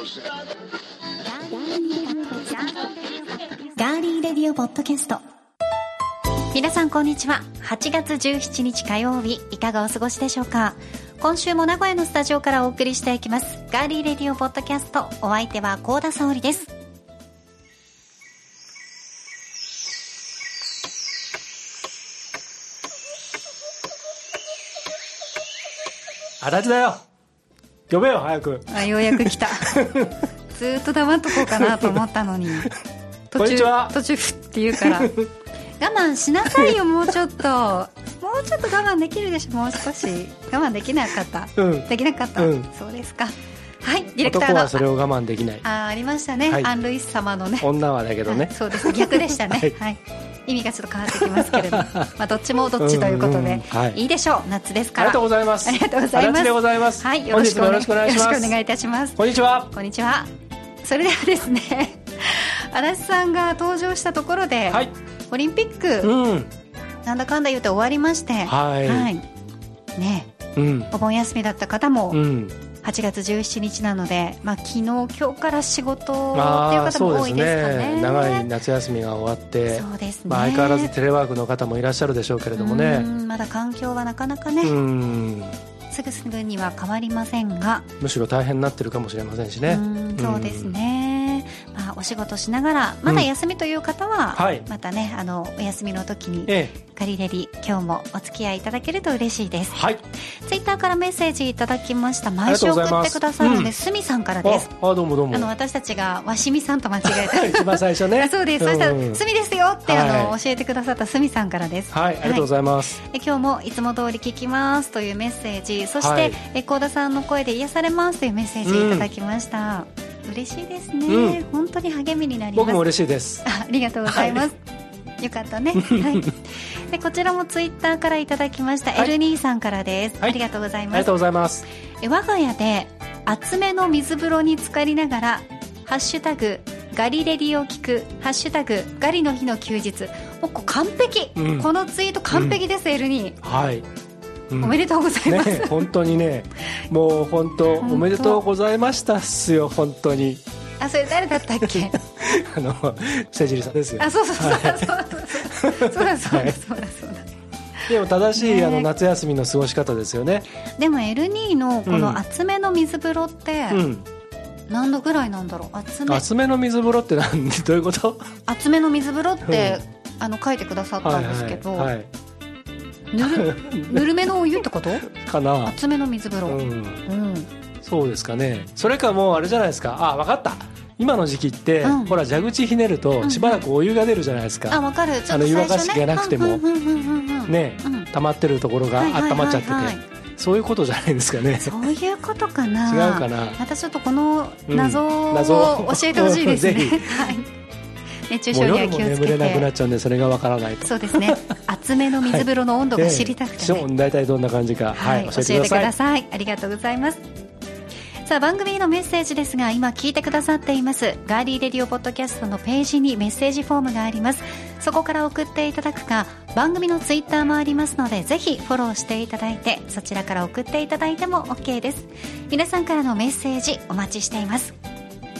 ガーリーレディオポッドキャスト。皆さんこんにちは。8月17日火曜日いかがお過ごしでしょうか。今週も名古屋のスタジオからお送りしていきます。ガーリーレディオポッドキャスト。お相手は高田沙織です。足立だよ呼べよ早く。あようやく来た。ずーっと黙っとこうかなと思ったのに。こんにちは。途中ふって言うから。我慢しなさいよもうちょっと。もうちょっと我慢できるでしょもう少し。我慢できなかった、うん。できなかった、うん。そうですか。はいディレクターの男はそれを我慢できない。あありましたね、はい。アン・ルイス様のね。女はだけどね。はいそうです。逆でしたね、ははいい意味がちょっと変わってきますけれども、まあ、どっちもどっちということで、はい。いいでしょう。夏ですから。ありがとうございます。ありがとうございます。足立でございます。はいよろしくお願いしまお願いいたします。こんにちは。こんにちは。それではですね 嵐さんが登場したところで、はい。オリンピック、うん。なんだかんだ言って終わりまして。はい。ねうん。お盆休みだった方もうん8月17日なので、まあ、昨日今日から仕事っていう方も多いですかね。ね。長い夏休みが終わってそうですね、まあ、相変わらずテレワークの方もいらっしゃるでしょうけれどもうねんまだ環境はなかなかね、うん。すぐすぐには変わりませんが、むしろ大変になってるかもしれませんしね。うんそうですね、まあ、お仕事しながらまだ休みという方は、はい。またねあのお休みの時にええ。ガリレディ今日もお付き合いいただけると嬉しいです。はい。ツイッターからメッセージいただきました。あ毎週送ってくださるのうん。ですみさんからです。ああどうもどうも。あの私たちがわしみさんと間違えた。一番最初ね。あ そうです、そしたらうん「すみですよ」ってあの、はい。教えてくださったすみさんからです。はいありがとうございます、え今日もいつも通り聞きますというメッセージ。そして、はい。え高田さんの声で癒されますというメッセージいただきました、嬉しいですね、うん。本当に励みになります。僕も嬉しいです。あありがとうございます、よかったね、はい、でこちらもツイッターからいただきました、はい。エルニーさんからです、はい。ありがとうございます。ありがとうございます。え我が家で厚めの水風呂に浸かりながら「ハッシュタグガリレディを聞く」「ハッシュタグガリの日の休日」もう完璧、うん。このツイート完璧です、エルニーはい、うんおめでとうございます、ね本当にね。もう本当おめでとうございましたっすよ本当に。あそれ誰だったっけ？あのせじりさんですよ。あそうそうそう。そうそうそう。そうだそう。だそうでも正しい、ね。あの夏休みの過ごし方ですよね。でも L2 のこうん。の厚めの水風呂ってうん。何度ぐらいなんだろう？厚め。厚めの水風呂って何どういうこと？厚めの水風呂ってあの書いてくださったんですけど、はい。はい、ぬる ぬるめのお湯ってこと？かな。厚めの水風呂、ううん。んそうですかね。それかもうあれじゃないですか。あ分かった。今の時期って、うん。ほら蛇口ひねるとしばらくお湯が出るじゃないですか、あわかる。ちょっとあの湯沸かしがなくても。うんうんうんうんうん。ね。うん。溜まってるところがはいはいはいはい。温まっちゃってて、そういうことじゃないですかね。そういうことかな。違うかな。またちょっとこのうん。謎。を謎を教えてほしいですね、はい熱中症には気をつけ眠れなくなてっちゃうんでそれがわからないと。そうですね。厚めの水風呂の温度が知りたくてね、ね大体どんな感じか、はいはい、教えてください。教えてください。ありがとうございます。さあ番組へのメッセージですが今聞いてくださっています。ガーリーレディオポッドキャストのページにメッセージフォームがあります。そこから送っていただくか番組のツイッターもありますのでぜひフォローしていただいてそちらから送っていただいても OK です。皆さんからのメッセージお待ちしています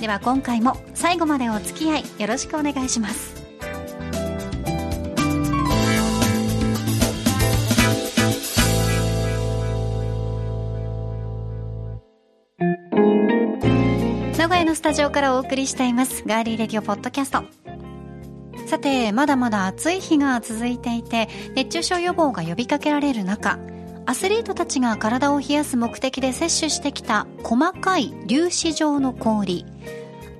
では今回も最後までお付き合いよろしくお願いします。名古屋のスタジオからお送りしています。ガーリーレディオポッドキャスト。さてまだまだ暑い日が続いていて熱中症予防が呼びかけられる中アスリートたちが体を冷やす目的で摂取してきた細かい粒子状の氷。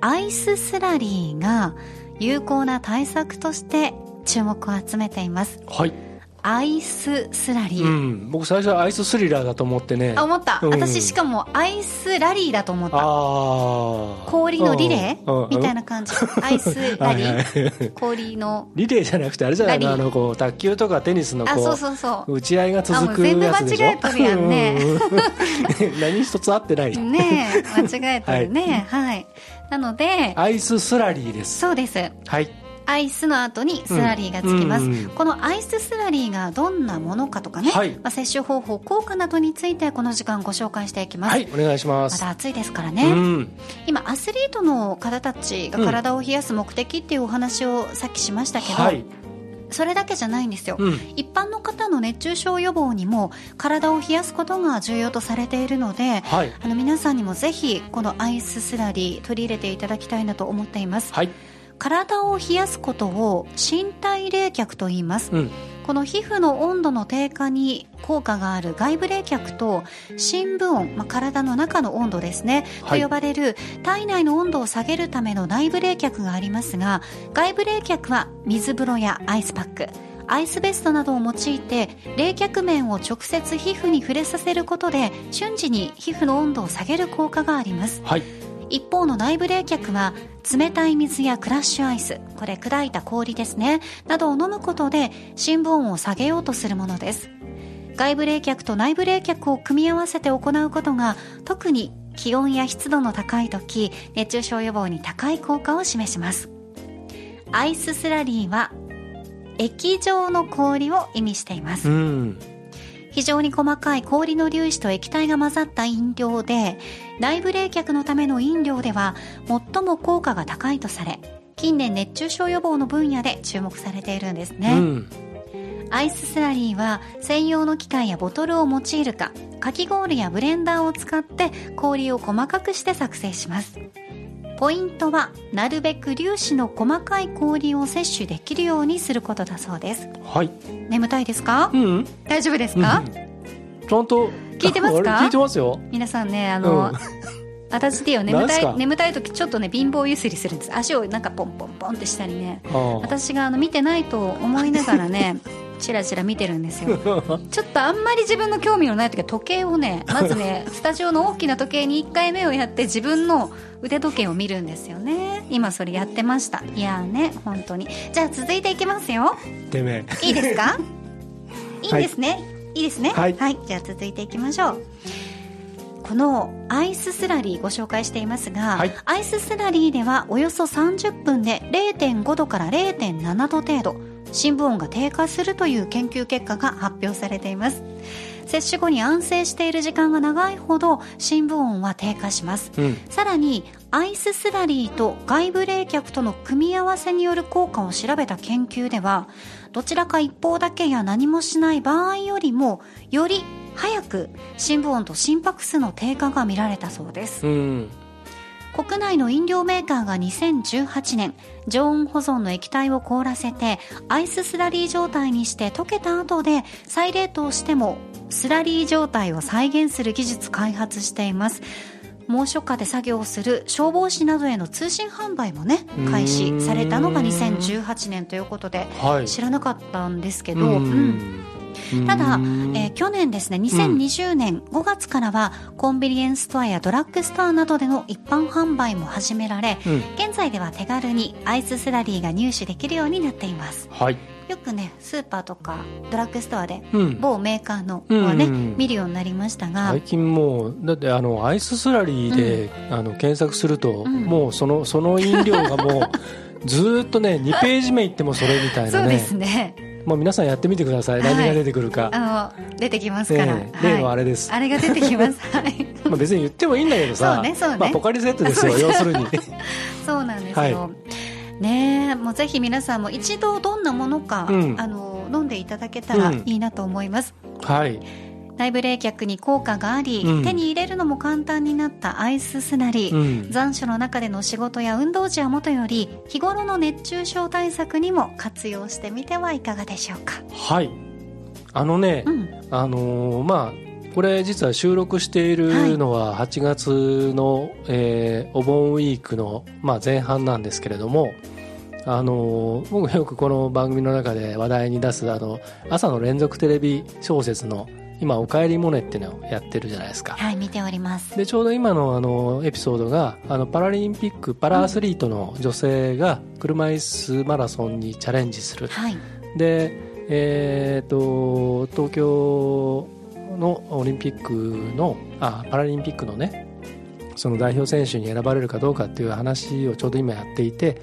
アイススラリーが有効な対策として注目を集めています。はい、アイススラリー、うん、僕最初はアイススリラーだと思ってね。あ思った、うん。私しかもアイスラリーだと思った。氷のリレー、みたいな感じ。アイスラリー、はいはい。氷の。リレーじゃなくてあれじゃない？のあのこう卓球とかテニスのこあそうそうそう。打ち合いが続くやつでしょ？間違えとるやんね。うん。何一つ合ってない、ねえ間違えてるね。はい、なのでアイススラリーです。そうです。はいアイスの後にスラリーがつきます、うんうんうん。このアイススラリーがどんなものかとかね、はい。まあ、摂取方法効果などについてこの時間ご紹介していきます、はいお願いしまますだ暑いですからね、うん。今アスリートの方たちが体を冷やす目的っていうお話をさっきしましたけど、はい。それだけじゃないんですよ、うん。一般の方の熱中症予防にも体を冷やすことが重要とされているのではい。あの皆さんにもぜひこのアイススラリー取り入れていただきたいなと思っています。はい体を冷やすことを身体冷却と言います。うん。この皮膚の温度の低下に効果がある外部冷却と深部温、まあ、体の中の温度ですね、はい。と呼ばれる体内の温度を下げるための内部冷却がありますが外部冷却は水風呂やアイスパック。アイスベストなどを用いて冷却面を直接皮膚に触れさせることで瞬時に皮膚の温度を下げる効果があります。はい一方の内部冷却は冷たい水やクラッシュアイスこれ砕いた氷ですねなどを飲むことで深部温を下げようとするものです。外部冷却と内部冷却を組み合わせて行うことが特に気温や湿度の高い時熱中症予防に高い効果を示します。アイススラリーは液状の氷を意味しています。うん。非常に細かい氷の粒子と液体が混ざった飲料で内部冷却のための飲料では最も効果が高いとされ近年熱中症予防の分野で注目されているんですね、うん。アイススラリーは専用の機械やボトルを用いるかかき氷やブレンダーを使って氷を細かくして作成しますポイントはなるべく粒子の細かい氷を摂取できるようにすることだそうです。はい。眠たいですか？うん。大丈夫ですか、うん。ちゃんと聞いてますか？聞いてますよ。皆さんねあの、うん。私でよ眠たい眠たい時ちょっとね貧乏ゆすりするんです。足をなんかポンポンポンってしたりね私があの見てないと思いながらねチラチラ見てるんですよ。ちょっとあんまり自分の興味のない時は時計をね まずねスタジオの大きな時計に1回目をやって自分の腕時計を見るんですよね。今それやってました。いやーね本当に。じゃあ続いていきますよ。てめえ。いいですか？いいんですね、い、いですね？はい。じゃあ続いていきましょう。このアイススラリーご紹介していますが、はい。アイススラリーではおよそ30分で0.5度から0.7度程度深部温が低下するという研究結果が発表されています。接種後に安静している時間が長いほど深部温は低下します。うん。さらにアイススラリーと外部冷却との組み合わせによる効果を調べた研究ではどちらか一方だけや何もしない場合よりもより早く深部温と心拍数の低下が見られたそうです。うん国内の飲料メーカーが2018年常温保存の液体を凍らせてアイススラリー状態にして溶けた後で再冷凍してもスラリー状態を再現する技術開発しています。猛暑下で作業をする消防士などへの通信販売もね開始されたのが2018年ということではい。知らなかったんですけど、ううんんただ、うん。えー去年ですね2020年5月からはコンビニエンスストアやドラッグストアなどでの一般販売も始められうん。現在では手軽にアイススラリーが入手できるようになっています。はい。よくねスーパーとかドラッグストアでうん。某メーカーのはね、うん見るようになりましたが、最近もうだってあのアイススラリーで、あの検索すると、ん。もうそのその飲料がもうずーっとね2ページ目いってもそれみたいなね。そうですねもう皆さんやってみてください、はい。何が出てくるか、あの出てきますから、ええ。例のあれです、あれが出てきます。はい。まあ、別に言ってもいいんだけどさ。そうねそうね。まあ、ポカリセットですよ要するに。そうなんですよ、はい。ねえもうぜひ皆さんも一度どんなものか、うん。あの飲んでいただけたらうん。いいなと思います、はい内部冷却に効果があり、うん。手に入れるのも簡単になったアイススナリー、うん。残暑の中での仕事や運動時はもとより日頃の熱中症対策にも活用してみてはいかがでしょうか。はい。あのね、うん。あのーまあこれ実は収録しているのは8月の、えーお盆ウィークの、まあ、前半なんですけれども、あのー僕よくこの番組の中で話題に出すあの朝の連続テレビ小説の今「おかえりモネ」っていうのをやってるじゃないですか。はい見ております。でちょうど今のあのエピソードがあのパラリンピックパラアスリートの女性が車椅子マラソンにチャレンジする。はい。で、えー、と東京のオリンピックのあパラリンピックのねその代表選手に選ばれるかどうかっていう話をちょうど今やっていて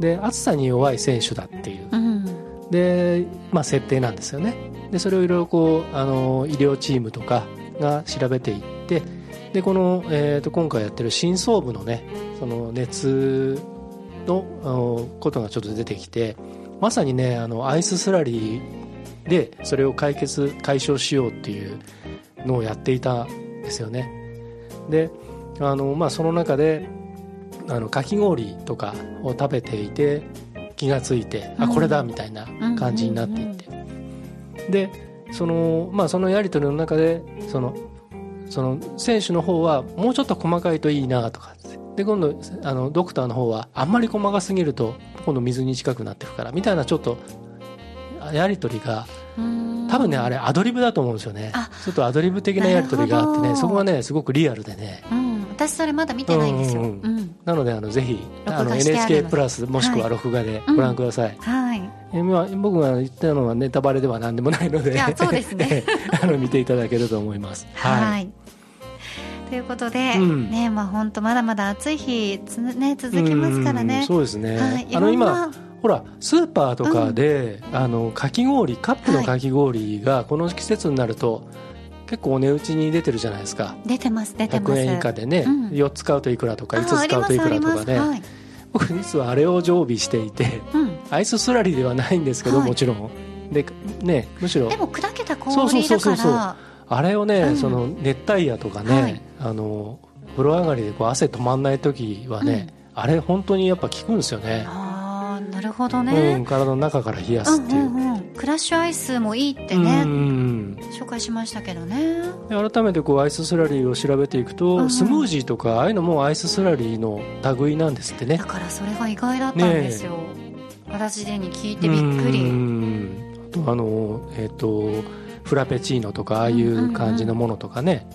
で暑さに弱い選手だっていう、うん。で、まあ、設定なんですよねでそれをいろいろこうあの医療チームとかが調べていってでこの、えー、と今回やってる深層部のねその熱のあのことがちょっと出てきてまさにねあのアイススラリーでそれを解決解消しようっていうのをやっていたんですよね。であの、まあ、その中であのかき氷とかを食べていて気がついて、うん。あこれだみたいな感じになっていって、でその,、まあ、そのやり取りの中でそのその選手の方はもうちょっと細かいといいなとかって。で今度あのドクターの方はあんまり細かすぎると今度水に近くなっていくからみたいなちょっとやり取りがうん。多分ねあれアドリブだと思うんですよね。あ。ちょっとアドリブ的なやり取りがあってねそこがねすごくリアルでね。うん、私それまだ見てないんですよ。ううんんなのであのぜひあの NHK でプラスもしくは録画でうん。ご覧ください、はい。えまあ僕が言ったのはネタバレでは何でもないので。そうですね。あの見ていただけると思います。はい。ということで、うん。ねまあ本当まだまだ暑い日つね続きますからうんね。そうですね、はい。あの今ほらスーパーとかで、あのかき氷カップのかき氷がこの季節になると結構お値打ちに出てるじゃないですか。出てます出てます。100円以下でね、うん。4つ買うといくらとかあ5つ買うといくらとかね。ます僕実はあれを常備していてはい。うん。アイススラリーではないんですけど、はい。もちろん。でねむしろ。でも砕けたそうそう氷だそうそうそう。から。あれをね、うん。その熱帯夜とかね、はい。あの風呂上がりでこう汗止まんない時はね、あれ本当にやっぱ効くんですよね、ああなるほどうん、ね。体の中から冷やうんすっていう。う、んうん。クラッシュアイスもいいってうんね、うん紹介しましたけどね。で改めてこうアイススラリーを調べていくと、うんスムージーとかああいうのもアイススラリーの類なんですってねだからそれが意外だったんですよ。私でに聞いてびっくうり。んあとあのえっ、とフラペチーノとかああいう感じのものとかね、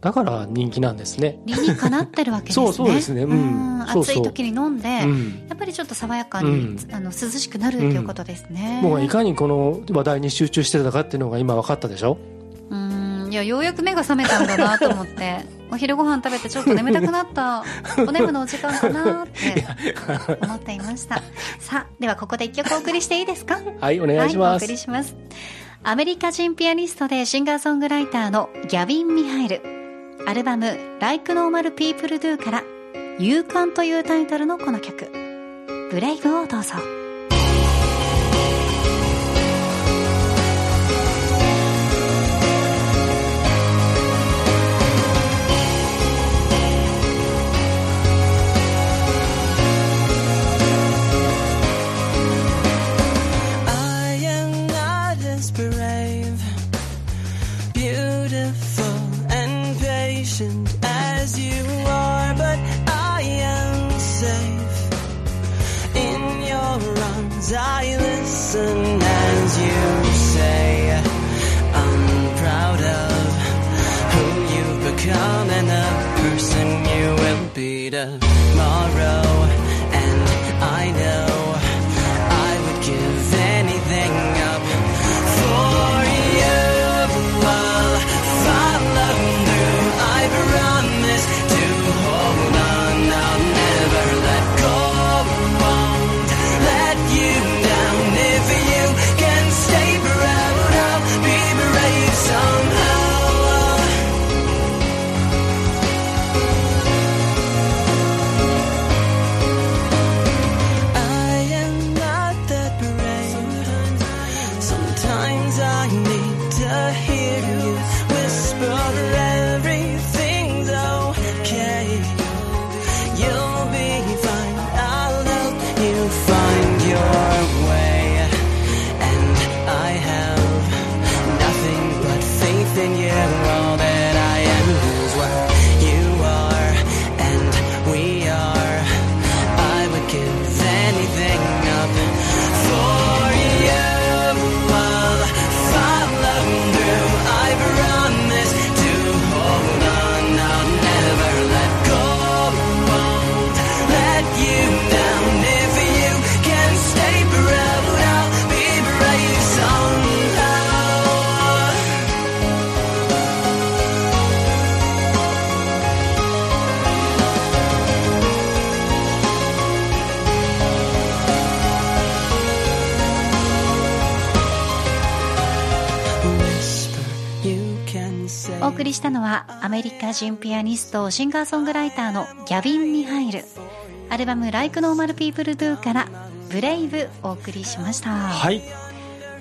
だから人気なんですね、理にかなってるわけですね。そうそうですね。うん。暑い時に飲んで、うん、やっぱりちょっと爽やかに、うん。あの涼しくなるということですね。僕はいかにこの話題に集中してたかっていうのが今分かったでしょ？うん。いやようやく目が覚めたんだなと思って。お昼ご飯食べてちょっと眠たくなった。お眠のお時間かなって 思っていました。さあではここで一曲お送りしていいですか？はいお願いしはい、おます、送りします。アメリカ人ピアニストでシンガーソングライターのギャビン・ミハイルアルバム「Like Normal People Do」から「勇敢」というタイトルのこの曲「ブレイブ」をどうぞ。Listen as you say, I'm proud of who you've become and the person you will be tomorrow. And I know したのはアメリカ人ピアニストシンガーソングライターのギャビン・ミハイル。アルバム「Like Normal People Do」から「ブレイブお送りしました、はい。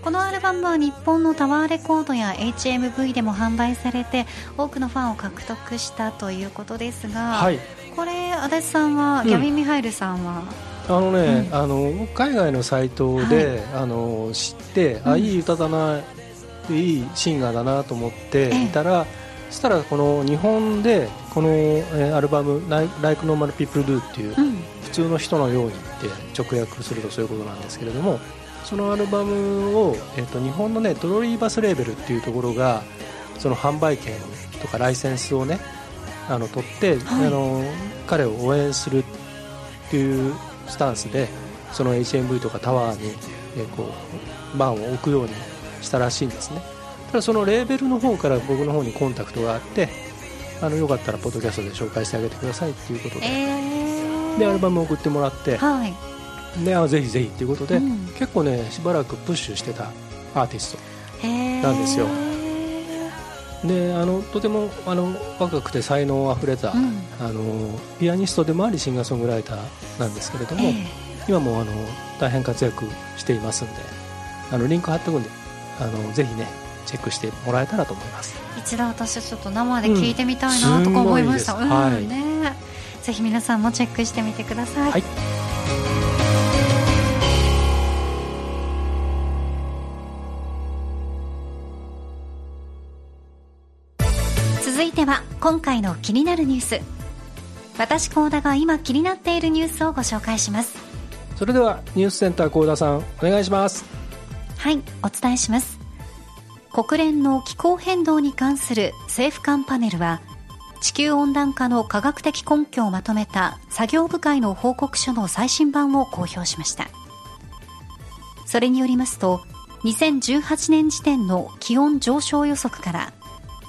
このアルバムは日本のタワーレコードや HMV でも販売されて多くのファンを獲得したということですが、はい。これ足立さんは、うん。ギャビン・ミハイルさんは？あのね、うん。あの僕海外のサイトで、あの知って、あうん。いい歌だないいシンガーだなと思ってええ。いたら、そしたらこの日本でこの、えーアルバム「Like Normal People Do」っていう、うん。普通の人のようにって直訳するとそういうことなんですけれどもそのアルバムを、えー、と日本のねトロリーバスレーベルっていうところがその販売権とかライセンスをねあの取って、はい。あの彼を応援するっていうスタンスでその HMV とかタワーに、えーこうバンを置くようにしたらしいんですねただそのレーベルの方から僕の方にコンタクトがあってあのよかったらポッドキャストで紹介してあげてくださいっていうことで,、えー、でアルバムを送ってもらって。はい、であぜひぜひっていうことで、うん。結構ねしばらくプッシュしてたアーティスへー。なんですよ。トであのとてもあの若くて才能あふれた、うん。あのピアニストでもありシンガーソングライターなんですけれども、え今もあの大変活躍していますんであのリンク貼っておくんであのぜひねチェックしてもらえたらと思います。ー一度私ちょっと生で聞いてみたいなとか思いました、ぜひ皆さんもチェックしてみてください、はい。続いては今回の気になるニュース。私高田が今気になっているニュースをご紹介します。それではニュースセンター幸田さんお願いします。はいお伝えします国連の気候変動に関する政府間パネルは地球温暖化の科学的根拠をまとめた作業部会の報告書の最新版を公表しました。それによりますと2018年時点の気温上昇予測から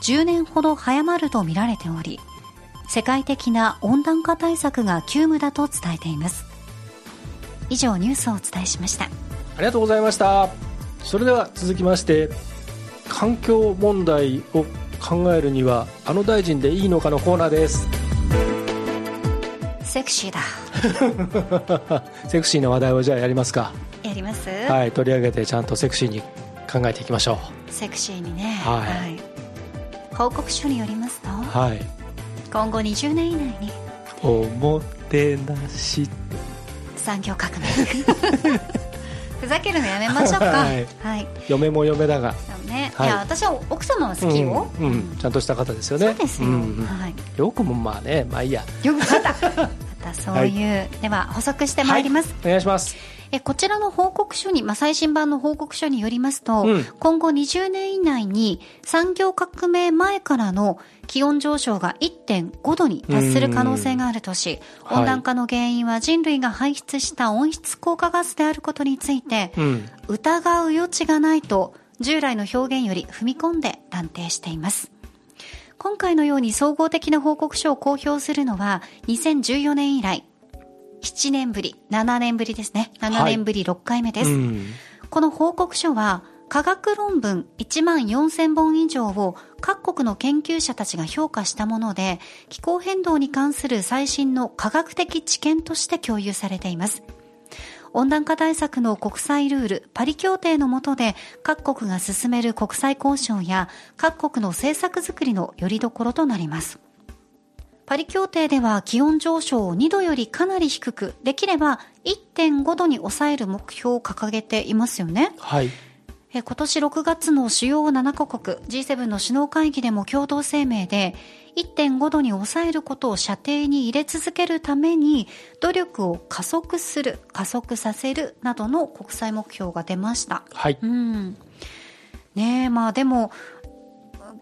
10年ほど早まるとみられており世界的な温暖化対策が急務だと伝えています。以上ニュースをお伝えしました。ありがとうございました。それでは続きまして環境問題を考えるにはあの大臣でいいのかのコーナーです。セクシーだ。セクシーな話題をじゃあやりますか。やります、はい取り上げてちゃんとセクシーに考えていきましょセクシーにね、はい。報告書によりますとうはい。今後20年以内に。おもてなし。産業革命 ふざけるのやめましょうか。ははい。い、嫁も嫁だが、ね。はい。い、や私は奥様は好きよ、うんうん。ちゃんとした方ですよね。そうですよ、んうん。はい。よくもまあねまあいいや。よくまた。またそういう、では補足してまいります、お願いしますえこちらの報告書に、まあ、最新版の報告書によりますと、うん。今後20年以内に産業革命前からの気温上昇が1.5度に達する可能性があるとし、はい。温暖化の原因は人類が排出した温室効果ガスであることについて、うん。疑う余地がないと従来の表現より踏み込んで断定しています。今回のように総合的な報告書を公表するのは2014年以来7年ぶり、7年ぶりですね。7年ぶり6回目です。うんこの報告書は科学論文1万4000本以上を各国の研究者たちが評価したもので気候変動に関する最新の科学的知見として共有されています。温暖化対策の国際ルール、パリ協定の下で各国が進める国際交渉や各国の政策づくりの拠り所となります。パリ協定では気温上昇を2度よりかなり低く、できれば1.5度に抑える目標を掲げていますよね。はいえ今年6月の主要7カ国 G7 の首脳会議でも共同声明で1.5度に抑えることを射程に入れ続けるために努力を加速する、加速させるなどの国際目標が出ました。はいうん。ねえ、まあでも、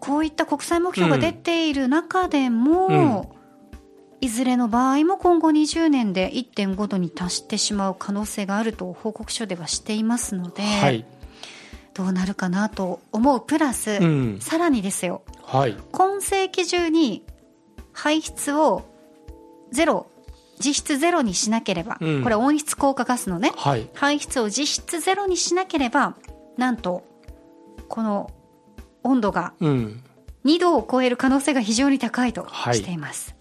こういった国際目標が出ている中でも、いずれの場合も今後20年で1.5度に達してしまう可能性があると報告書ではしていますので、はい。どうなるかなと思うプラス、うん。さらにですよ、はい。今世紀中に排出をゼロ、実質ゼロにしなければ、うん。これ温室効果ガスのね、はい。排出を実質ゼロにしなければ、なんと、この温度がうん。2度を超える可能性が非常に高いとしています、うん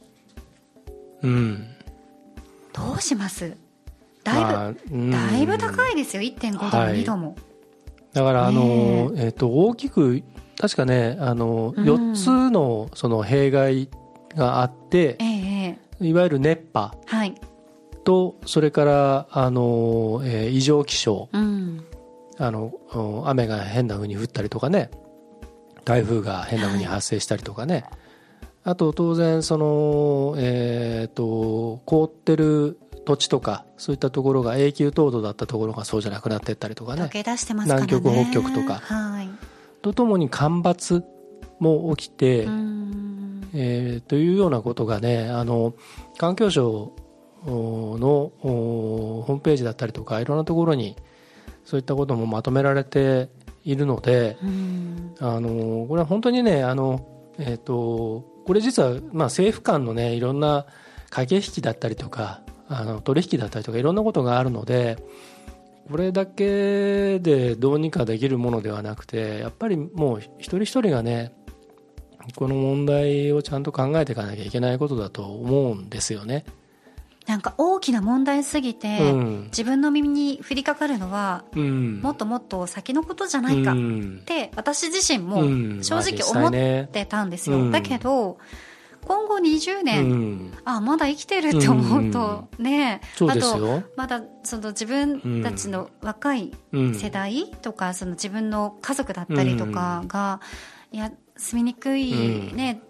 どうします？だいぶ、まあうん。だいぶ高いですよ。1.5度もはい。2度も、だからあの、ねえ。っと大きく確かねあのうん。4つのその弊害があってえ、えええ。いわゆる熱波はい。とそれからあの、えー異常気象。うん。あのうん雨が変な風に降ったりとかね。台風が変な風に発生したりとかね、あと当然その、えー、と凍ってる土地とかそういったところが永久凍土だったところがそうじゃなくなっていったりとかね。溶け出してますからね。南極北極とか。はい。とともに干ばつも起きて、うん。えーというようなことがねあの環境省おのおホームページだったりとかいろんなところにそういったこともまとめられているのでうん。あのこれは本当にねあの、えー、とこれ実は、まあ、政府間のねいろんな駆け引きだったりとかあの取引だったりとかいろんなことがあるのでこれだけでどうにかできるものではなくてやっぱりもう一人一人がねこの問題をちゃんと考えていかなきゃいけないことだと思うんですよね。なんか大きな問題すぎて、うん。自分の耳に降りかかるのはうん、もっともっと先のことじゃないかっうん。て私自身もうん。正直思ってたんですよ、うん。だけど今後20う年、ん、あまだ生きてるって思うと、ね。そうあと。まだその自分たちの若いうん。世代とか、その自分の家族だったりとかが、いや住みにくい、ね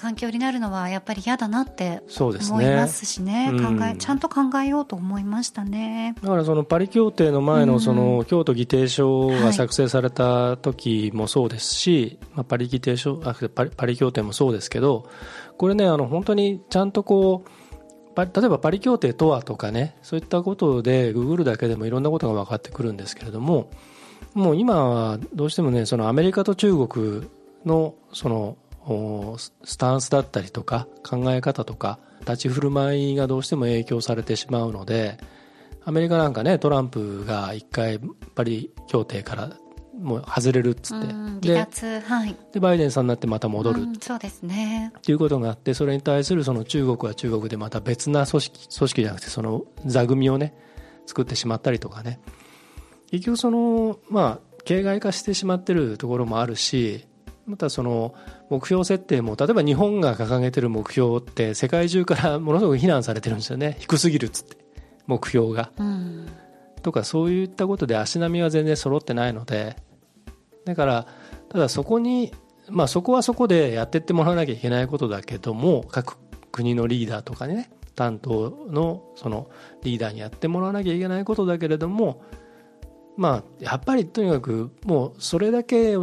環境になるのはやっぱり嫌だなって思いますしね。うん。考えちゃんと考えようと思いましたね。だからそのパリ協定の前うん。のその京都議定書が作成された時もそうですし、まあ、パリ議定書あパリパリ協定もそうですけどこれねあの本当にちゃんとこうパ例えばパリ協定とはとかねそういったことでググるだけでもいろんなことが分かってくるんですけれどももう今はどうしてもねそのアメリカと中国のそのおススタンスだったりとか考え方とか立ち振る舞いがどうしても影響されてしまうのでアメリカなんかねトランプが一回パリ協定からもう外れるっつって、で脱はい。でバイデンさんになってまた戻る。うんそうですね。っていうことがあってそれに対するその中国は中国でまた別な組織組織じゃなくてその座組をね作ってしまったりとかね。結局そのまあ形骸化してしまってるところもあるしまたその目標設定も例えば日本が掲げてる目標って世界中からものすごく非難されてるんですよね。低すぎるっつって。目標が。うんとかそういったことで足並みは全然揃ってないので。だからただそこにまあそこはそこでやってってもらわなきゃいけないことだけども各国のリーダーとかね担当のそのリーダーにやってもらわなきゃいけないことだけれどもまあやっぱりとにかくもうそれだけ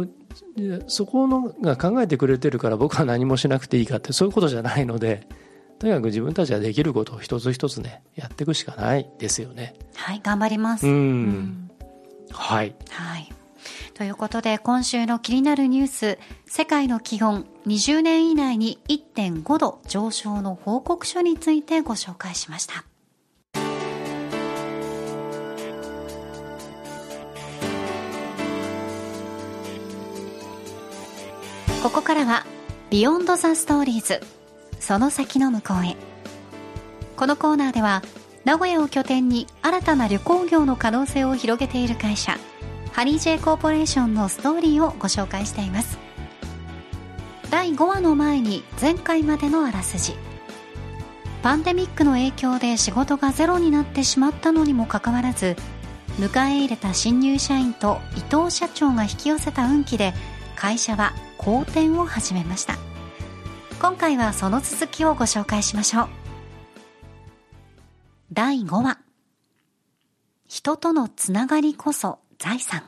そこのが考えてくれてるから僕は何もしなくていいかってそういうことじゃないのでとにかく自分たちができることを一つ一つねやっていくしかないですよね。はい頑張りますうんうんはいはい。ということで、今週の気になるニュース、世界の気温20年以内に1.5度上昇の報告書についてご紹介しました。ここからは、 Beyond the Stories その先の向こうへ。このコーナーでは、名古屋を拠点に新たな旅行業の可能性を広げている会社ハニー J コーポレーションのストーリーをご紹介しています。第5話の前に前回までのあらすじ。パンデミックの影響で仕事がゼロになってしまったのにもかかわらず迎え入れた新入社員と伊藤社長が引き寄せた運気で会社は好転を始めました。今回はその続きをご紹介しましょう。第5話。人とのつながりこそ財産。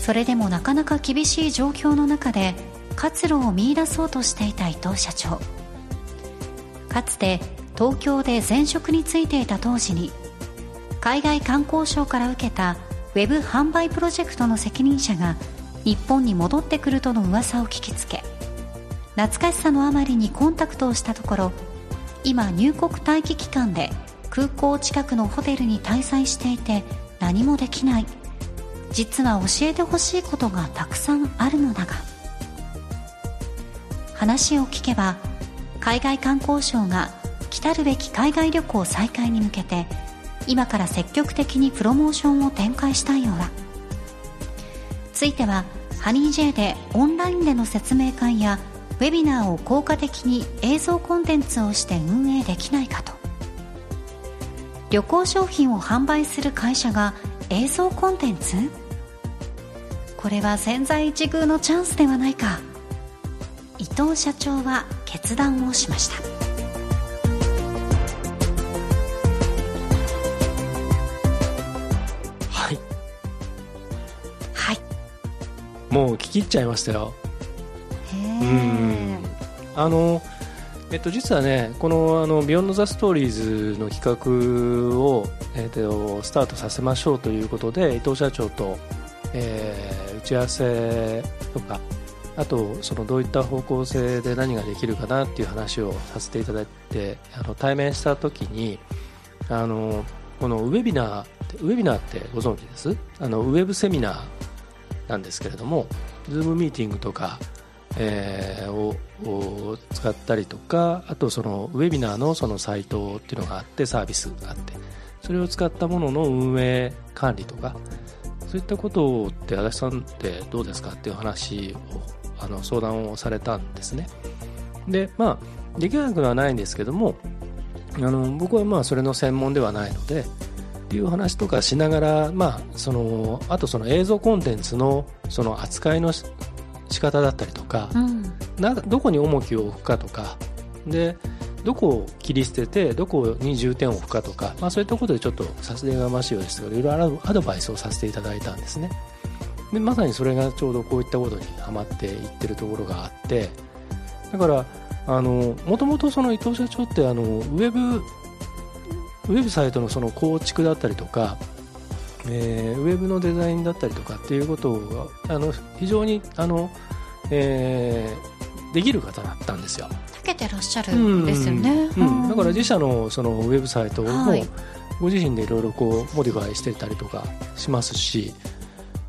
それでもなかなか厳しい状況の中で活路を見出そうとしていた伊藤社長。かつて東京で前職に就いていた当時に海外観光省から受けたウェブ販売プロジェクトの責任者が日本に戻ってくるとの噂を聞きつけ懐かしさのあまりにコンタクトをしたところ今入国待機期間で空港近くのホテルに滞在していて何もできない。実は教えてほしいことがたくさんあるのだが。話を聞けば海外観光省が来るべき海外旅行再開に向けて今から積極的にプロモーションを展開したいようだ。ついてはハニー J でオンラインでの説明会やウェビナーを効果的に映像コンテンツをして運営できないかと。旅行商品を販売する会社が映像コンテンツ？これは千載一遇のチャンスではないか。伊藤社長は決断をしました。もう聞き入っちゃいましたよ。あのえっと、実はね、このあの Beyond the Stories の企画を、えっと、スタートさせましょうということで、伊藤社長と、えー打ち合わせとか、あとそのどういった方向性で何ができるかなっていう話をさせていただいて、あの対面したときにあの、このウェビナーって、ウェビナーってご存知です？あのウェブセミナーなんですけれども、ズームミーティングとか、えーをを使ったりとかあとそのウェビナーのそのサイトっていうのがあってサービスがあってそれを使ったものの運営管理とかそういったことって足立さんってどうですかっていう話をあの相談をされたんですね。でまあできなくはないんですけどもあの僕はまあそれの専門ではないのでっていう話とかしながら、まあ、そのあとその映像コンテンツのその扱いのし仕方だったりとか、うん。などこに重きを置くかとかでどこを切り捨ててどこに重点を置くかとか、まあ、そういったことでちょっとさすがましいようですがいろいろアドバイスをさせていただいたんですね。でまさにそれがちょうどこういったことにはまっていってるところがあってだからあのもともとその伊藤社長ってあのウェブウェブサイトのその構築だったりとかえーウェブのデザインだったりとかっていうことがあの非常にあの、えーできる方だったんですよ。たけてらっしゃるんですよね、うんうん。だから自社のそのウェブサイトもはい。ご自身でいろいろこう modify してたりとかしますし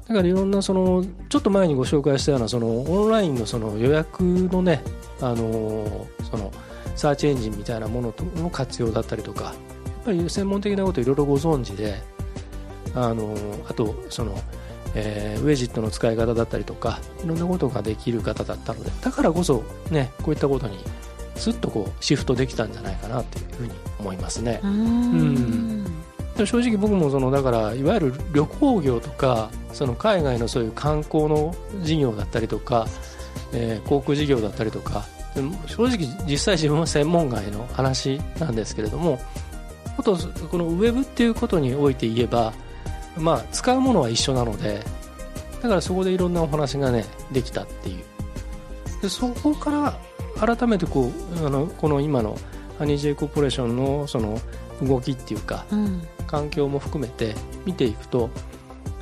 だからいろんなそのちょっと前にご紹介したようなそのオンラインのその予約のねあのそのサーチエンジンみたいなものとの活用だったりとかぱり専門的なこといろいろご存知であのあとその、えーウェジットの使い方だったりとかいろんなことができる方だったのでだからこそねこういったことにスッとこうシフトできたんじゃないかなというふうに思いますねう。んで正直僕もそのだからいわゆる旅行業とかその海外のそういう観光の事業だったりとか、えー航空事業だったりとか正直実際自分は専門外の話なんですけれどもことこのウェブっていうことにおいて言えば、まあ、使うものは一緒なのでだからそこでいろんなお話がねできたっていう。でそこから改めてこうあのこの今のハニー J コーポレーションのその動きっていうかうん。環境も含めて見ていくと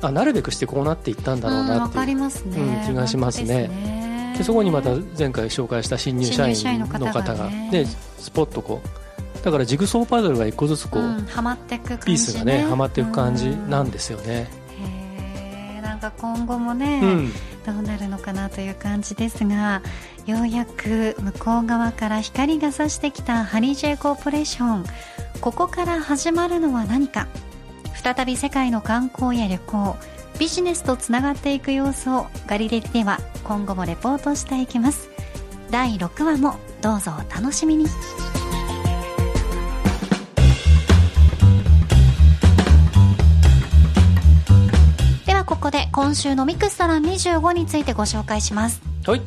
あなるべくしてこうなっていったんだろうなっていうね、うん気がしますね。でそこにまた前回紹介した新入社員のの方が方がね。ねスポッとこうだからジグソーパズルが一個ずつこう、うん、はまっていくね、ピースがねはまっていく感じなんでですよね。へえなんか今後もね、うん。どうなるのかなという感じですがようやく向こう側から光が差してきたハニー J コーポレーション。ここから始まるのは何か。再び世界の観光や旅行。ビジネスとつながっていく様子を。ガリレディでは今後もレポートしていきます。第6話もどうぞお楽しみにここで今週のミクストラン25についてご紹介します。はい。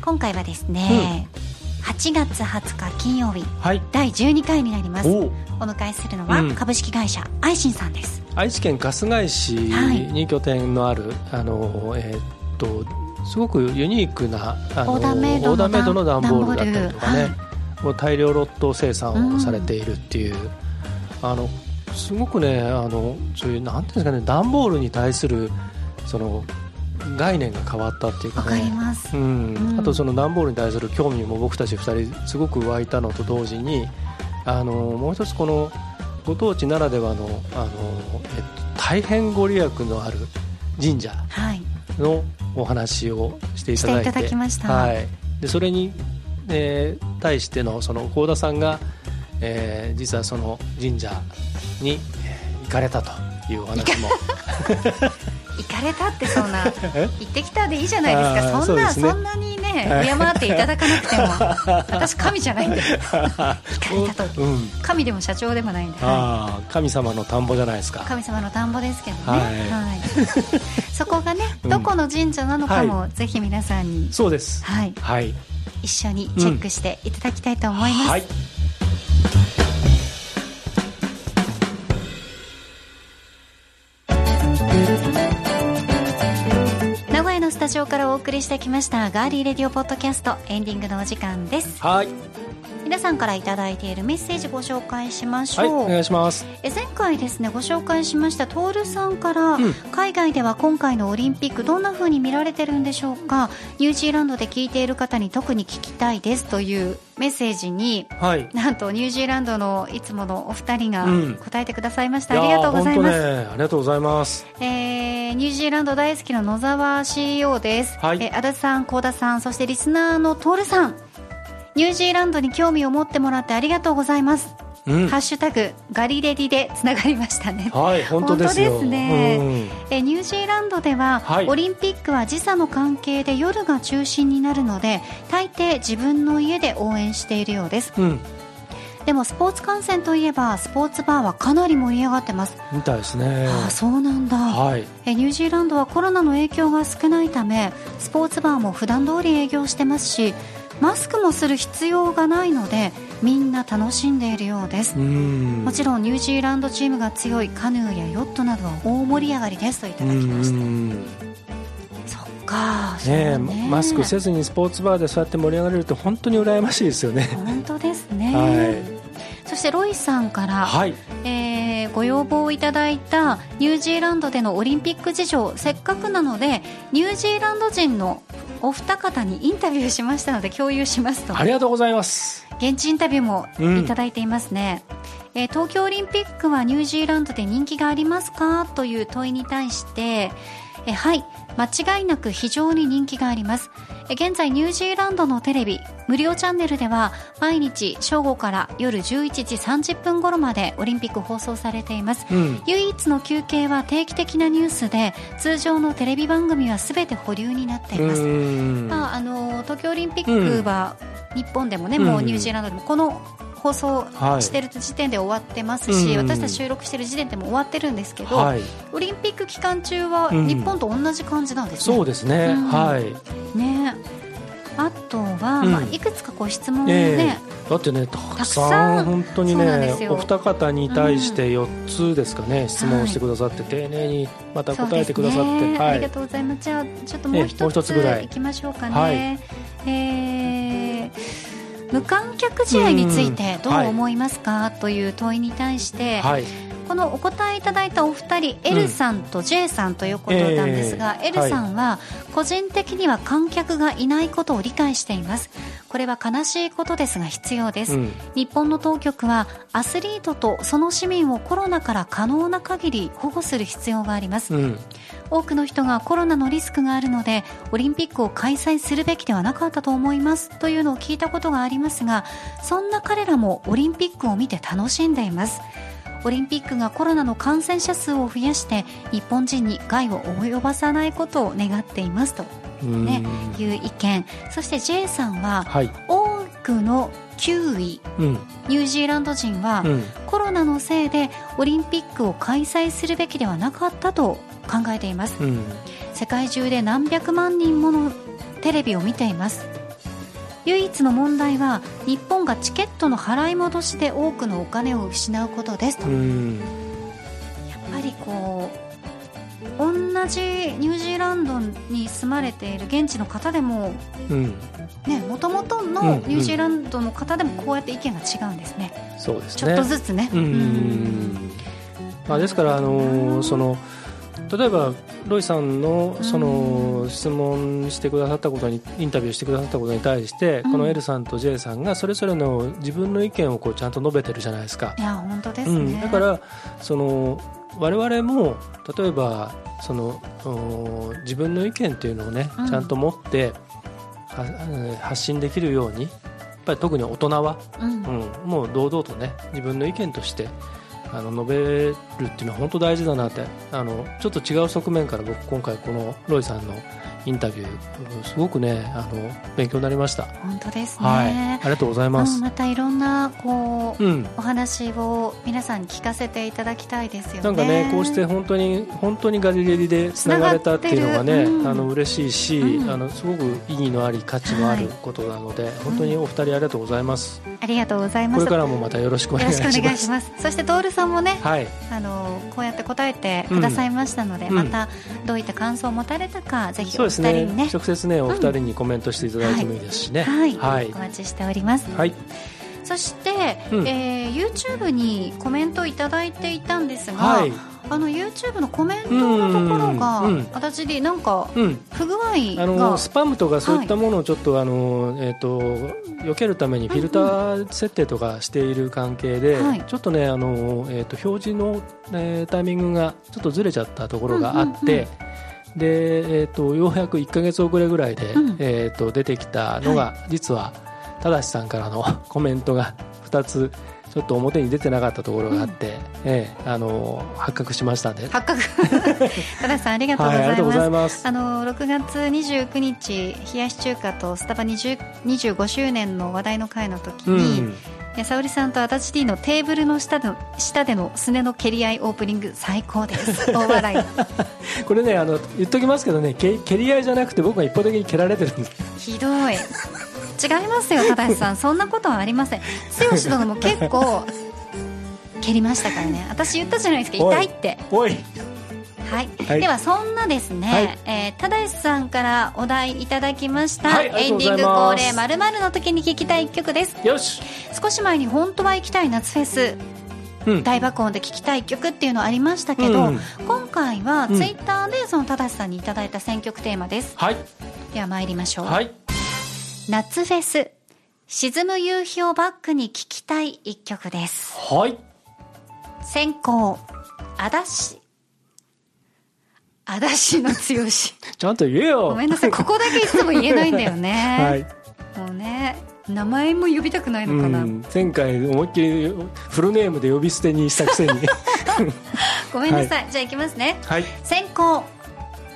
今回はですね、8月20日金曜日はい。第12回になります。お迎えするのはうん。株式会社アイシンさんです、愛知県春日井市に拠点のある、あのえーっとすごくユニークなあのオーダーメイドの段ボールだったりとかね、段もう大量ロット生産をされているっていう、あのすごくねあのそういうなんていうんですかね段ボールに対するその概念が変わったっていうかわかりねます、うん。うん。あとその段ボールに対する興味も僕たち2人すごく湧いたのと同時にあのもう一つこのご当地ならではのあの、えっと、大変ご利益のある神社はい。のお話をしていただいて。していただきました。はい、でそれに、えー対してのその幸田さんが、えー実はその神社に、えー行かれたというお話も 行かれたってそんな え？行ってきたでいいじゃないですか。そんなそんなにね敬っていただかなくても。私神じゃないんで。行かれたと。うん。神でも社長でもないんで、神様の田んぼじゃないですか。い、神様の田んぼですけどね、ははい。そこがねうん。どこの神社なのかも、ぜひ皆さんに、そうです。はい、はい。一緒にチェックしていただきたいと思います、はいジオからお送りしてきましたガーリーレディオポッドキャストエンディングのお時間です。はい。皆さんからいただいているメッセージご紹介しましはいょう、お願いします。え前回ですねご紹介しましたトールさんから、うん。海外では今回のオリンピックどんな風に見られてるんでしょうか？ニュージーランドで聞いている方に特に聞きたいですというメッセージにはい。なんとニュージーランドのいつものお二人がうん。答えてくださいました、ありがとうございます、ねありがとうございます。えーニュージーランド大好きな野沢 CEO です、はい。えー足立さん、幸田さんそしてリスナーのトールさんニュージーランドに興味を持ってもらってありがとうございます、うん。ハッシュタグガリレディでつながりましたね。はい本当ですね。うん。えニュージーランドでは、はい。オリンピックは時差の関係で夜が中心になるので大抵自分の家で応援しているようです。うん。でもスポーツ観戦といえばスポーツバーはかなり盛り上がってます、みたいですね。ああそうなんだ、はい。えニュージーランドはコロナの影響が少ないためスポーツバーも普段通り営業してますしマスクもする必要がないのでみんな楽しんでいるようです。うん。もちろんニュージーランドチームが強いカヌーやヨットなどは大盛り上がりですといただきました。かね。えねマスクせずにスポーツバーでそうやって盛り上がれるって本当に羨ましいですよね。本当ですね、はい。そしてロイさんから、はい。えーご要望いただいたニュージーランドでのオリンピック事情せっかくなのでニュージーランド人のお二方にインタビューしましたので共有しますと。ありがとうございます。現地インタビューもうん。いただいていますね、えー東京オリンピックはニュージーランドで人気がありますか？という問いに対して、えーはい間違いなく非常に人気があります。えー現在ニュージーランドのテレビ無料チャンネルでは毎日正午から夜11時30分頃までオリンピック放送されています。うん。唯一の休憩は定期的なニュースで通常のテレビ番組は全て保留になっています。うん。まあ、あの東京オリンピックは日本でもね、もうニュージーランドでもこの放送はい。してる時点で終わってますし、うん。私たち収録してる時点でも終わってるんですけど、はい。オリンピック期間中はうん。日本と同じ感じなんですね。そうですね。うん。はい。ね。あとは、うん。まあ、いくつかこう質問をえね、え。だってねたくささん。ん本当にねお二方に対して4つですかね、質問をしてくださって、丁寧にまた答えてくださって、ねはい。ありがとうございます。じゃあちょっともう一つ一つぐらい。いきましょうかね、はい。えー無観客試合についてどう思いますか、という問いに対して、はいこのお答えいただいたお二人、L さんと J さんということなんですが、ええ L さんは個人的には観客がいないことを理解しています。これは悲しいことですが必要です、うん。日本の当局はアスリートとその市民をコロナから可能な限り保護する必要があります、うん。多くの人がコロナのリスクがあるのでオリンピックを開催するべきではなかったと思います。というのを聞いたことがありますがそんな彼らもオリンピックを見て楽しんでいますオリンピックがコロナの感染者数を増やして日本人に害を及ばさないことを願っていますと、うん。ね、いう意見。そして J さんははい。多くの9位うん。ニュージーランド人は、うん。コロナのせいでオリンピックを開催するべきではなかったと考えています。うん。世界中で何百万人ものテレビを見ています唯一の問題は日本がチケットの払い戻しで多くのお金を失うことですと、うやっんぱりこう同じニュージーランドに住まれている現地の方でもうん。ねもともとうん。のニュージーランドの方でもこうやって意見が違うんですね、そうですね。ちょっとずつね、うん。まあ、ですから、あのーその例えばロイさんのその質問してくださったことにインタビューしてくださったことに対して、うん。この L さんと J さんがそれぞれの自分の意見をこうちゃんと述べてるじゃないですか。い、や本当ですね、うん、だからその我々も例えばそのお自分の意見っていうのをね、うん。ちゃんと持って発信できるようにやっぱり特に大人は、うん。うん、もう堂々とね自分の意見としてあの述べるっていうのは本当大事だなって。あのちょっと違う側面から僕今回このロイさんのインタビューうんすごくねあの勉強になりました、本当ですね、はい。ありがとうございます、うんまたいろんなこう、うん。お話を皆さんに聞かせていただきたいですよね。なんかねこうして本当に本当にガリレディでつながれたっていうのがね、うん。あの嬉しいし、うん。あのすごく意義のあり価値のあるはい。ことなので、本当にお二人ありがとうございます。ありがとうございます。これからもまたよろしくおよ願いします。そしてトールさんもね、はい、あのこうやって答えてくださいましたので、うん。またどういった感想を持たれたか、ぜひお二そうですね。ね、直接ねお二人にコメントしていただいてもいいですしね。はい、はい。お待ちしております。はい。そして、うん。えー YouTube にコメントをいただいていたんですが、はい。あの YouTube のコメントのところが、うん。うん。私でなんかうん、不具合あがのスパムとかそういったものをちょっと、あのえっ、と避けるためにフィルター設定とかしている関係で、はい。ちょっとねあのえっ、と表示の、えータイミングがちょっとずれちゃったところがあって。うんうんうんでえー、とようやく1か月遅れぐらいで、うん。えー、と出てきたのが、実は正さんからの コメントが2つちょっと表に出てなかったところがあって、ええあの発覚しましたんで、発覚。多田さんありがとうごはい、ありがとうございます、ざいます。あの6月29日冷やし中華とスタバ20 25周年の話題の会の時うに、ん。いや沙織さんと足立 D のテーブルの下での下でのすねの蹴り合いオープニング最高です。大笑い。これねあの言っときますけどねけ蹴り合いじゃなくて僕が一方的に蹴られてるんです。ひどい。違いますよ正さん。そんなことはありません。剛殿も結構蹴りましたからね。私言ったじゃないですか。おい。痛いって。おいはい、はい。ではそんなですね、はい。えー、正さんからお題いただきました、はいエンディング恒例まるまるの時に聞きたい一曲です。よし、少し前に本当は行きたい夏フェスうん、大爆音で聞きたい曲っていうのありましたけど、うん。今回はうん。ツイッターでその正さんにいただいた選曲テーマです、はい。では参りましょう、はい。夏フェス沈む夕日をバックに聴きたい一曲です。はい。先行嵐嵐の強し。ちゃんと言えよ。ごめんなさい。ここだけいつも言えないんだよね、はい、もうね名前も呼びたくないのうかな、ん、前回思いっきりフルネームで呼び捨てにしたくせに。ごめんなさい、じゃあいきますね。はい。先行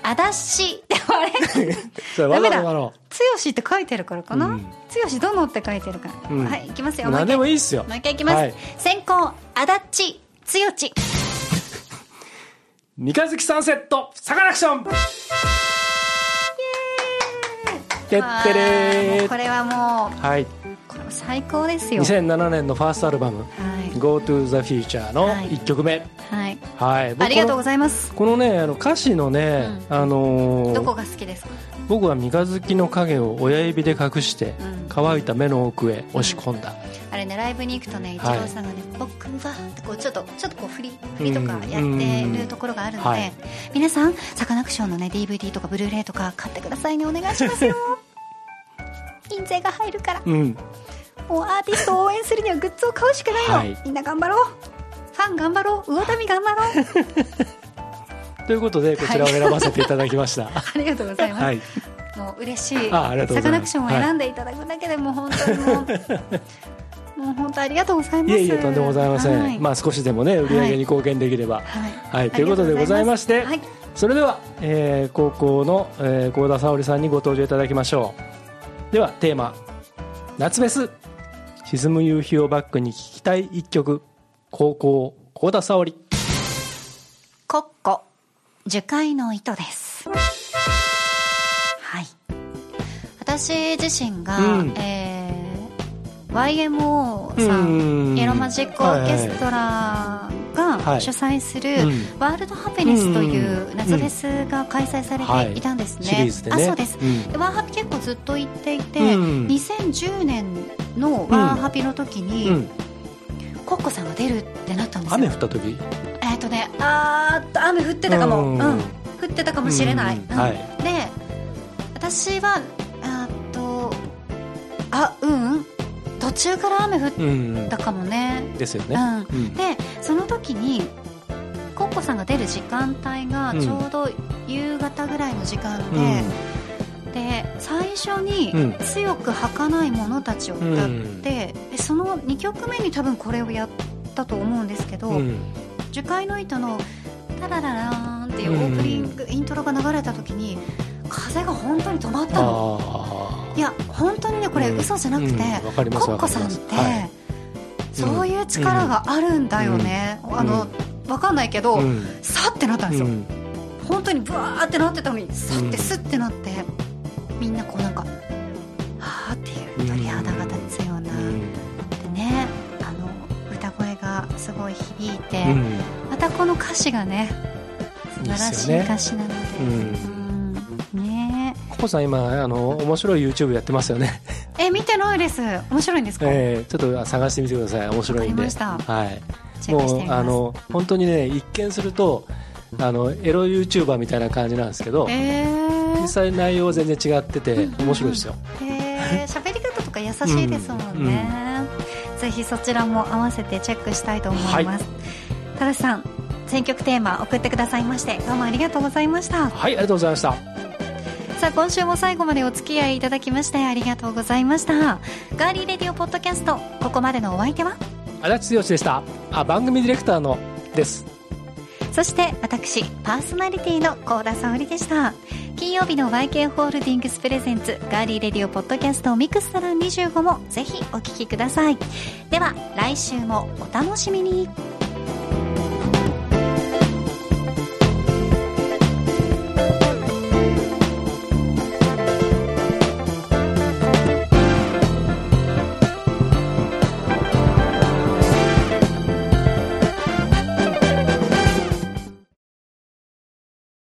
嵐でもあ れだ。とだろ剛って書いてるからかな、うん。剛どのって書いてるから、うん。はいいきますよ。う何でもいいっすよ。もう一回いきます、はい。先行足立剛三日月サンセットサカナクション。てってれこれはもう。はいこれは最高ですよ。2007年のファーストアルバムは「Go to the Future」のはい。1曲目。い、はい、はい、ありがとうごいざいます。このねあの歌詞のね、あのーどこが好きですか、僕は三日月の影を親指で隠してうん、乾いた目の奥へ押し込んだ、あれねライブに行くとねイチロはい。ーさんがね「僕は」こうちょっとちょっとこう振り振りとかやってるところがあるので、はい。皆さんサカナクションのね DVD とかブルーレイとか買ってくださいね。お願いしますよ。印税が入るから。うんもうアーティストを応援するにはグッズを買うしかないの、はい。みんな頑張ろう。ファン頑張ろう。魚民頑張ろう。ということでこちらを選ばせていただきました。ありがとうございます、はい。もう嬉しい。あありがとうございます。サカナクションを選んでいただくだけでもう本当にもう、もう本当ありがとうございます。いえいえとんでもございません、はい。まあ少しでもね売り上げに貢献できれば、はい。はい。ということでございましてありがとうございそれでは、えー高校の幸、えー、田沙織さんにご登場いただきましょう。ではテーマ「夏フェス沈む夕日をバックに聴きたい一曲。高校幸田沙織。コッコ樹海の糸です。はい。私自身が、うん。えー YMO さうんエローマジックオーケストラはいが主催するうん。ワールドハピネスという夏フェスが開催されていたんですね。シリーズでね。あそうです。うワーハピ結構ずっと行っていて、うん。2010年のワーハピの時に、うん。コッコさんが出るってなったんですよ。雨降った時？えっ、とね、あーっと雨降ってたかも、ううん。ん、降ってたかもしれない。で、私はあとあうん。途中から雨降っうんたかもね。ですよね、うん。うん。でその時にコッコさんが出る時間帯がうん。ちょうど夕方ぐらいの時間で、うん。で最初にうん「強く儚い者たち」を歌って、でその2曲目に多分これをやったと思うんですけど、うん。樹海の糸の「タラララーン」っていうオープニング、イントロが流れた時に風が本当に止まったの。あいや本当にねこれうん。嘘じゃなくて、うんわかりますコッコさんって、はい。そういう力があるんだよね、うん。あの、わかんないけど、あうん。さってなったんですよ、うん。本当にブワーってなってたのにさってうんスッてなって、みんなこうなんかはあっていう鳥肌が立つような、うん。でねあの歌声がすごい響いて、うん。またこの歌詞がね素晴らしい歌詞なのでさん今あの面白い YouTube やってますよね、ええ見てないです。面白いんですか、えーちょっと探してみてください。面白いんで。はい。もうあの本当にね一見するとあのエロ YouTuber みたいな感じなんですけど、え。ー実際内容は全然違っててうん面白いですよ、へー 喋り方とか優しいですもんね、ぜひそちらも合わせてチェックしたいと思います、ただしさん選曲テーマ送ってくださいましてどうもありがとうございました。はいありがとうございましたさあ今週も最後までお付き合いいただきましてありがとうございました。ガーリーレディオポッドキャストここまでのお相手は？足立剛でした。あ番組ディレクターのです。そして私パーソナリティの高田沙織でした。金曜日の YK ホールディングス presents ガーリーレディオポッドキャストミクスタラ25もぜひお聞きください。では来週もお楽しみに